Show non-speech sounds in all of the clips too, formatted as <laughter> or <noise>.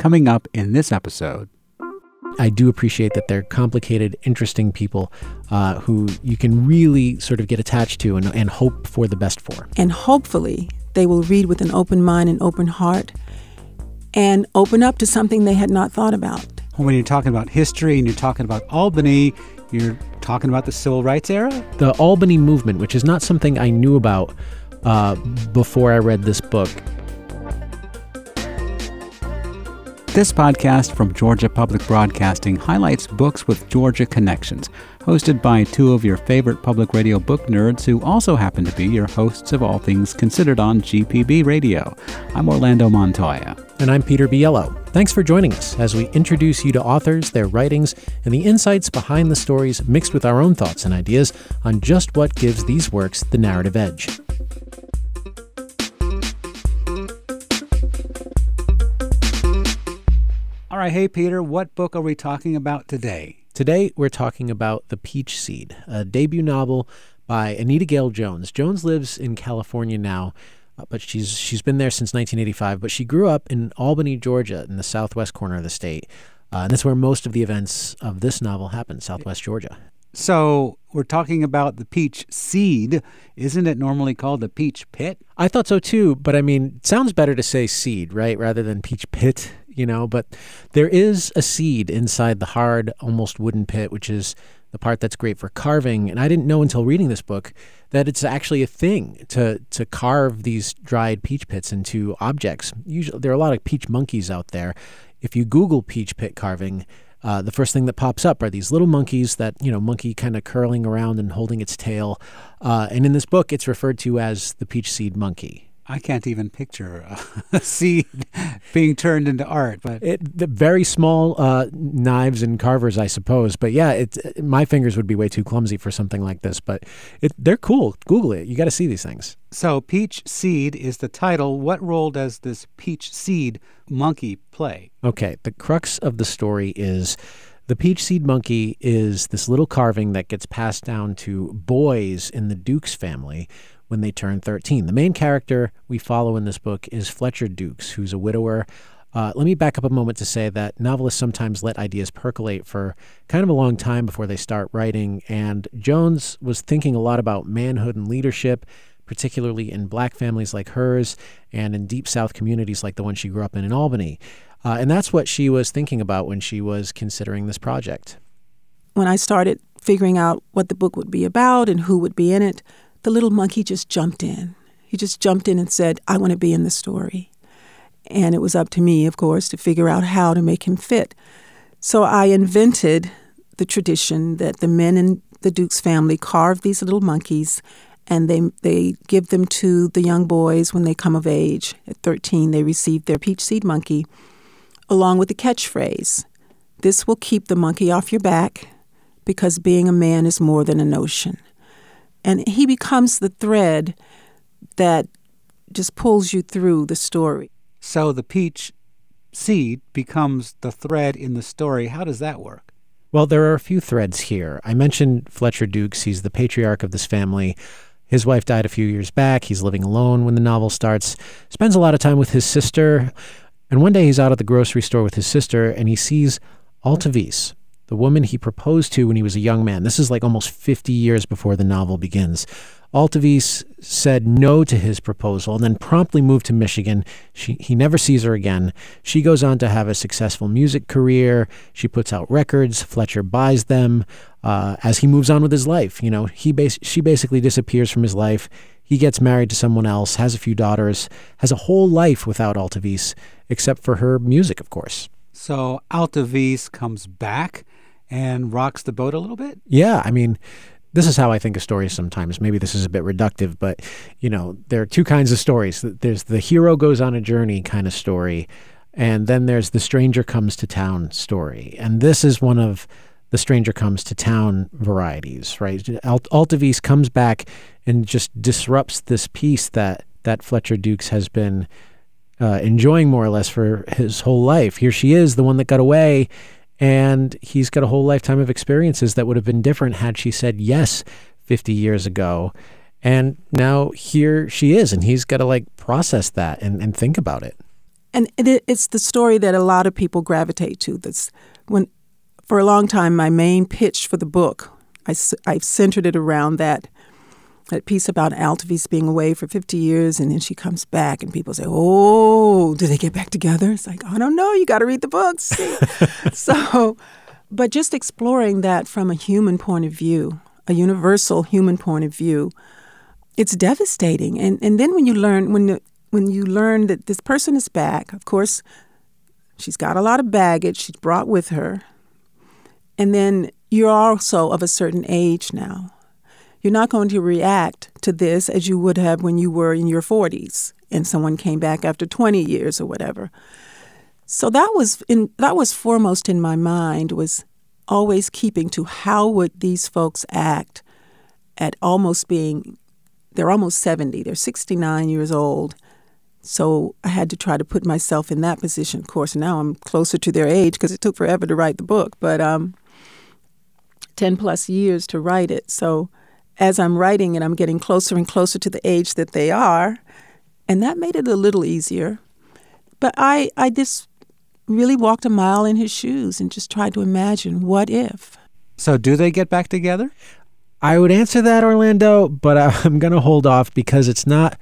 coming up in this episode. I do appreciate that they're complicated, interesting people uh, who you can really sort of get attached to and, and hope for the best for. And hopefully, they will read with an open mind and open heart and open up to something they had not thought about. When you're talking about history and you're talking about Albany, you're talking about the civil rights era? The Albany movement, which is not something I knew about uh, before I read this book. This podcast from Georgia Public Broadcasting highlights books with Georgia connections, hosted by two of your favorite public radio book nerds who also happen to be your hosts of All Things Considered on GPB Radio. I'm Orlando Montoya. And I'm Peter Biello. Thanks for joining us as we introduce you to authors, their writings, and the insights behind the stories mixed with our own thoughts and ideas on just what gives these works the narrative edge. Right, hey Peter, what book are we talking about today? Today we're talking about The Peach Seed, a debut novel by Anita Gail Jones. Jones lives in California now, uh, but she's she's been there since 1985. But she grew up in Albany, Georgia, in the southwest corner of the state, uh, and that's where most of the events of this novel happen, Southwest Georgia. So we're talking about the peach seed. Isn't it normally called the peach pit? I thought so too, but I mean, sounds better to say seed, right, rather than peach pit you know, but there is a seed inside the hard, almost wooden pit, which is the part that's great for carving. And I didn't know until reading this book that it's actually a thing to to carve these dried peach pits into objects. Usually, there are a lot of peach monkeys out there. If you Google peach pit carving, uh, the first thing that pops up are these little monkeys that you know monkey kind of curling around and holding its tail. Uh, and in this book it's referred to as the peach seed monkey I can't even picture a <laughs> seed being turned into art. But it, the very small uh, knives and carvers, I suppose. But yeah, it, my fingers would be way too clumsy for something like this. But it, they're cool. Google it. You got to see these things. So, Peach Seed is the title. What role does this peach seed monkey play? Okay, the crux of the story is. The peach seed monkey is this little carving that gets passed down to boys in the Dukes family when they turn 13. The main character we follow in this book is Fletcher Dukes, who's a widower. Uh, let me back up a moment to say that novelists sometimes let ideas percolate for kind of a long time before they start writing, and Jones was thinking a lot about manhood and leadership, particularly in black families like hers and in deep South communities like the one she grew up in in Albany. Uh, and that's what she was thinking about when she was considering this project. When I started figuring out what the book would be about and who would be in it, the little monkey just jumped in. He just jumped in and said, I want to be in the story. And it was up to me, of course, to figure out how to make him fit. So I invented the tradition that the men in the Duke's family carve these little monkeys and they, they give them to the young boys when they come of age. At 13, they receive their peach seed monkey, along with the catchphrase This will keep the monkey off your back because being a man is more than a notion and he becomes the thread that just pulls you through the story. So the peach seed becomes the thread in the story. How does that work? Well, there are a few threads here. I mentioned Fletcher Dukes. He's the patriarch of this family. His wife died a few years back. He's living alone when the novel starts. Spends a lot of time with his sister. And one day he's out at the grocery store with his sister and he sees Altavis, the woman he proposed to when he was a young man. This is like almost 50 years before the novel begins. Altavis said no to his proposal and then promptly moved to Michigan. She, he never sees her again. She goes on to have a successful music career. She puts out records. Fletcher buys them uh, as he moves on with his life. You know, he bas- she basically disappears from his life. He gets married to someone else, has a few daughters, has a whole life without Altavis, except for her music, of course. So Altavis comes back and rocks the boat a little bit? Yeah, I mean, this is how I think of stories sometimes. Maybe this is a bit reductive, but you know, there are two kinds of stories. There's the hero goes on a journey kind of story, and then there's the stranger comes to town story. And this is one of the stranger comes to town varieties, right? Alt- Altavis comes back and just disrupts this peace that that Fletcher Dukes has been uh, enjoying more or less for his whole life. Here she is, the one that got away, and he's got a whole lifetime of experiences that would have been different had she said yes 50 years ago. And now here she is, and he's got to like process that and, and think about it. and it, it's the story that a lot of people gravitate to. That's when, for a long time, my main pitch for the book, I, I've centered it around that that piece about Altavis being away for 50 years and then she comes back and people say, "Oh, do they get back together?" It's like, "I don't know, you got to read the books." <laughs> so, but just exploring that from a human point of view, a universal human point of view, it's devastating. And and then when you learn when the, when you learn that this person is back, of course, she's got a lot of baggage she's brought with her. And then you're also of a certain age now you're not going to react to this as you would have when you were in your 40s and someone came back after 20 years or whatever. So that was in that was foremost in my mind was always keeping to how would these folks act at almost being they're almost 70, they're 69 years old. So I had to try to put myself in that position. Of course, now I'm closer to their age because it took forever to write the book, but um, 10 plus years to write it. So as I'm writing and I'm getting closer and closer to the age that they are. And that made it a little easier. But I, I just really walked a mile in his shoes and just tried to imagine what if. So, do they get back together? I would answer that, Orlando, but I'm going to hold off because it's not.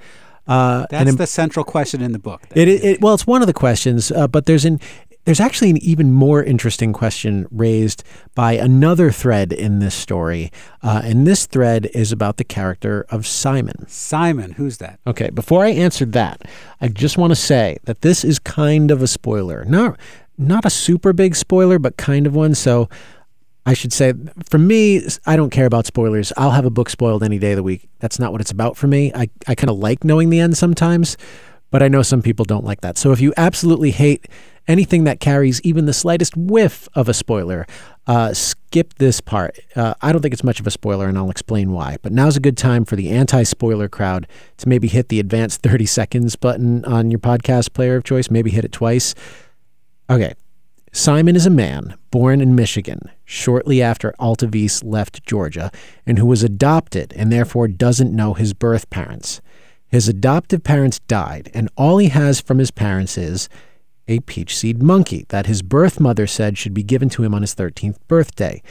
Uh, That's the central question in the book. It, it, well, it's one of the questions, uh, but there's an there's actually an even more interesting question raised by another thread in this story. Uh, and this thread is about the character of Simon. Simon, who's that? Okay, before I answer that, I just want to say that this is kind of a spoiler. Not, not a super big spoiler, but kind of one. So I should say, for me, I don't care about spoilers. I'll have a book spoiled any day of the week. That's not what it's about for me. I, I kind of like knowing the end sometimes, but I know some people don't like that. So if you absolutely hate anything that carries even the slightest whiff of a spoiler, uh, skip this part. Uh, I don't think it's much of a spoiler, and I'll explain why. But now's a good time for the anti spoiler crowd to maybe hit the advanced <laughs> 30 seconds button on your podcast player of choice, maybe hit it twice. Okay. Simon is a man born in Michigan shortly after Altavis left Georgia and who was adopted and therefore doesn't know his birth parents. His adoptive parents died, and all he has from his parents is a peach seed monkey that his birth mother said should be given to him on his 13th birthday.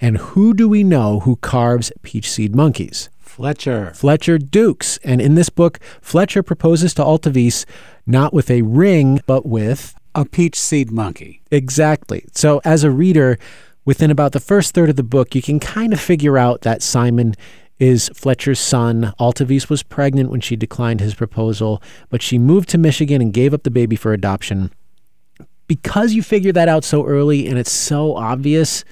And who do we know who carves peach seed monkeys? Fletcher. Fletcher Dukes. And in this book, Fletcher proposes to Altavis not with a ring, but with a peach seed monkey. Exactly. So as a reader, within about the first third of the book, you can kind of figure out that Simon is Fletcher's son. Altavis was pregnant when she declined his proposal, but she moved to Michigan and gave up the baby for adoption because you figure that out so early and it's so obvious,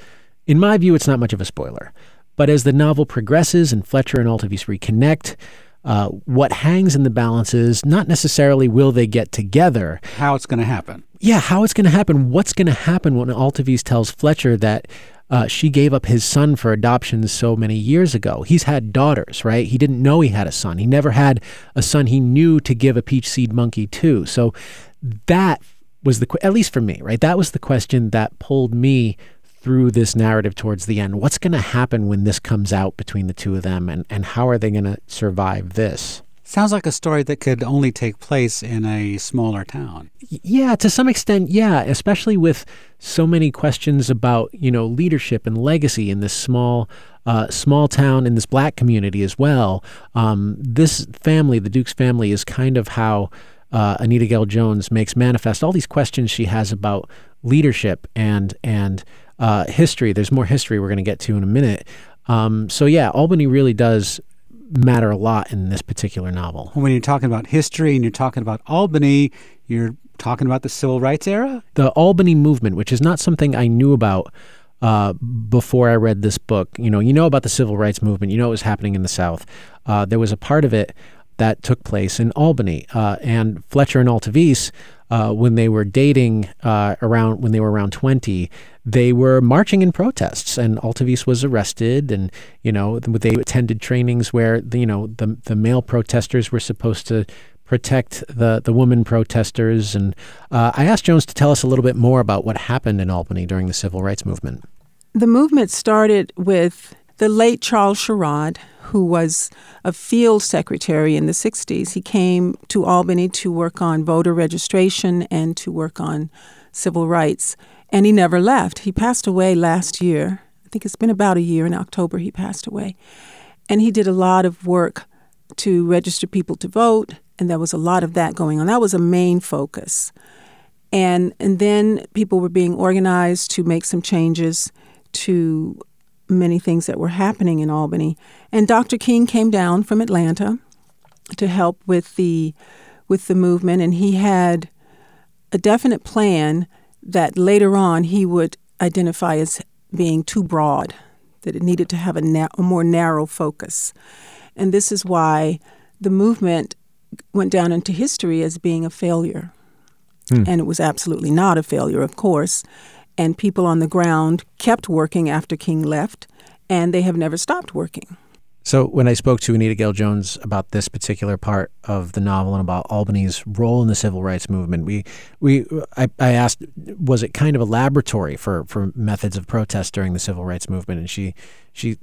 in my view, it's not much of a spoiler. But as the novel progresses and Fletcher and Altavis reconnect, uh, what hangs in the balance is not necessarily will they get together. How it's going to happen. Yeah, how it's going to happen. What's going to happen when Altavis tells Fletcher that uh, she gave up his son for adoption so many years ago. He's had daughters, right? He didn't know he had a son. He never had a son he knew to give a peach seed monkey to. So that was the at least for me, right? That was the question that pulled me through this narrative towards the end. What's going to happen when this comes out between the two of them, and and how are they going to survive this? Sounds like a story that could only take place in a smaller town. Yeah, to some extent, yeah, especially with so many questions about, you know, leadership and legacy in this small uh, small town in this black community as well. Um, this family, the Duke's family, is kind of how uh, Anita Gail Jones makes manifest all these questions she has about leadership and and uh, history. There's more history we're going to get to in a minute. Um, so yeah, Albany really does matter a lot in this particular novel. When you're talking about history and you're talking about Albany, you're talking about the civil rights era? The Albany movement, which is not something I knew about uh, before I read this book. You know, you know about the civil rights movement, you know what was happening in the South. Uh, there was a part of it that took place in Albany. Uh, and Fletcher and Altavis, uh, when they were dating uh, around when they were around 20, they were marching in protests, and Altavis was arrested. And you know they attended trainings where the, you know the the male protesters were supposed to protect the the woman protesters. And uh, I asked Jones to tell us a little bit more about what happened in Albany during the civil rights movement. The movement started with the late Charles Sherrod, who was a field secretary in the 60s. He came to Albany to work on voter registration and to work on civil rights, and he never left. He passed away last year. I think it's been about a year. In October, he passed away. And he did a lot of work to register people to vote, and there was a lot of that going on. That was a main focus. And, and then people were being organized to make some changes to many things that were happening in Albany. And Dr. King came down from Atlanta to help with the with the movement, and he had a definite plan that later on he would identify as being too broad, that it needed to have a, na- a more narrow focus. And this is why the movement went down into history as being a failure. Hmm. And it was absolutely not a failure, of course and people on the ground kept working after King left, and they have never stopped working. So, when I spoke to Anita Gail Jones about this particular part of the novel and about Albany's role in the civil rights movement, we, we, I, I asked, was it kind of a laboratory for, for methods of protest during the civil rights movement? And she, she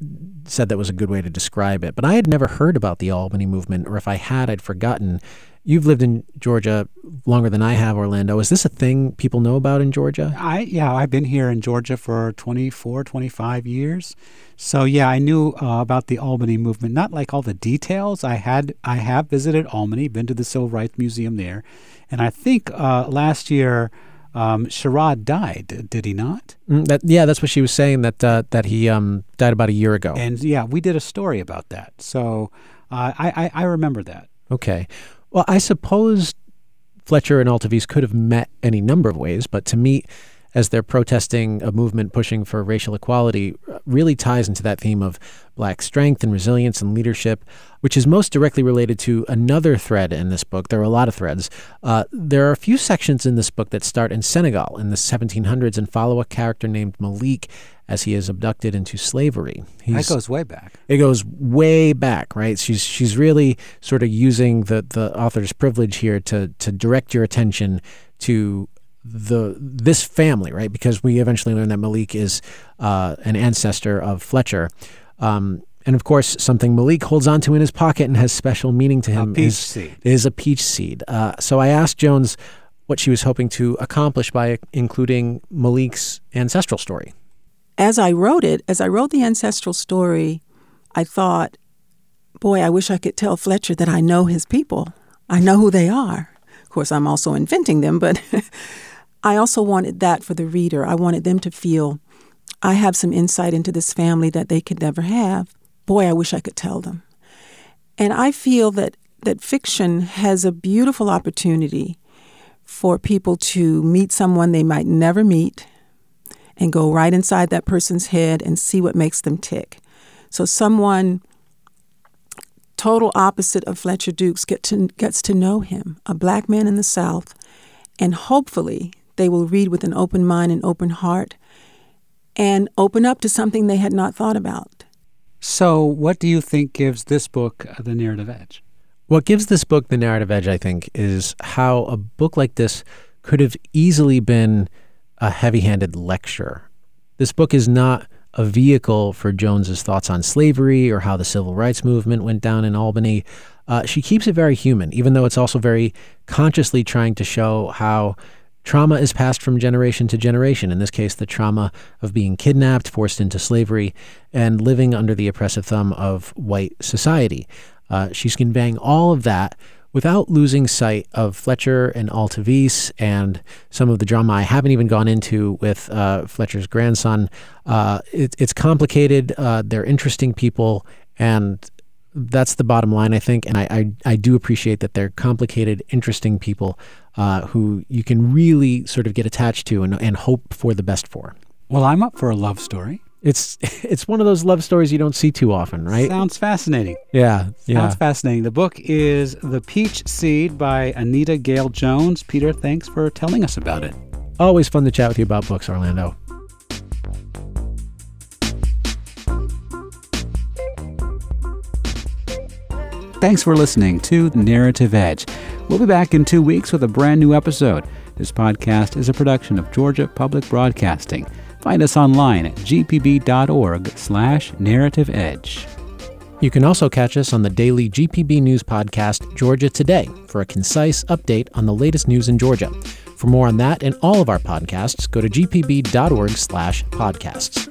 said that was a good way to describe it. But I had never heard about the Albany movement, or if I had, I'd forgotten. You've lived in Georgia longer than I have, Orlando. Is this a thing people know about in Georgia? I yeah, I've been here in Georgia for 24, 25 years. So yeah, I knew uh, about the Albany movement, not like all the details. I had I have visited Albany, been to the Civil Rights Museum there, and I think uh, last year um, Sherrod died, did he not? Mm, that, yeah, that's what she was saying. That uh, that he um, died about a year ago. And yeah, we did a story about that. So uh, I, I I remember that. Okay. Well, I suppose Fletcher and Altavis could have met any number of ways, but to meet as they're protesting a movement pushing for racial equality really ties into that theme of black strength and resilience and leadership, which is most directly related to another thread in this book. There are a lot of threads. Uh, there are a few sections in this book that start in Senegal in the 1700s and follow a character named Malik as he is abducted into slavery. He's, that goes way back. It goes way back, right? She's she's really sort of using the the author's privilege here to to direct your attention to the this family, right? Because we eventually learn that Malik is uh, an ancestor of Fletcher. Um, and of course, something Malik holds onto in his pocket and has special meaning to him a is, seed. is a peach seed. Uh, so I asked Jones what she was hoping to accomplish by including Malik's ancestral story as I wrote it, as I wrote the ancestral story, I thought, boy, I wish I could tell Fletcher that I know his people. I know who they are. Of course, I'm also inventing them, but <laughs> I also wanted that for the reader. I wanted them to feel I have some insight into this family that they could never have. Boy, I wish I could tell them. And I feel that, that fiction has a beautiful opportunity for people to meet someone they might never meet and go right inside that person's head and see what makes them tick. So someone total opposite of Fletcher Dukes get to, gets to know him, a black man in the South, and hopefully they will read with an open mind and open heart and open up to something they had not thought about. So, what do you think gives this book the narrative edge? What gives this book the narrative edge, I think, is how a book like this could have easily been a heavy handed lecture. This book is not a vehicle for Jones's thoughts on slavery or how the civil rights movement went down in Albany. Uh, she keeps it very human, even though it's also very consciously trying to show how trauma is passed from generation to generation. In this case, the trauma of being kidnapped, forced into slavery, and living under the oppressive thumb of white society. Uh, she's conveying all of that without losing sight of Fletcher and Altavis and some of the drama I haven't even gone into with uh, Fletcher's grandson. Uh, it, it's complicated. Uh, they're interesting people, and that's the bottom line, I think. And I, I, I do appreciate that they're complicated, interesting people uh, who you can really sort of get attached to and, and hope for the best for. Well, I'm up for a love story. It's <laughs> it's one of those love stories you don't see too often, right? Sounds fascinating. Yeah, yeah. Sounds fascinating. The book is The Peach Seed by Anita Gail Jones. Peter, thanks for telling us about it. Always fun to chat with you about books, Orlando. Thanks for listening to Narrative Edge. We'll be back in two weeks with a brand new episode. This podcast is a production of Georgia Public Broadcasting. Find us online at gpb.org slash narrative edge. You can also catch us on the daily GPB News podcast, Georgia Today, for a concise update on the latest news in Georgia. For more on that and all of our podcasts, go to gpb.org/podcasts.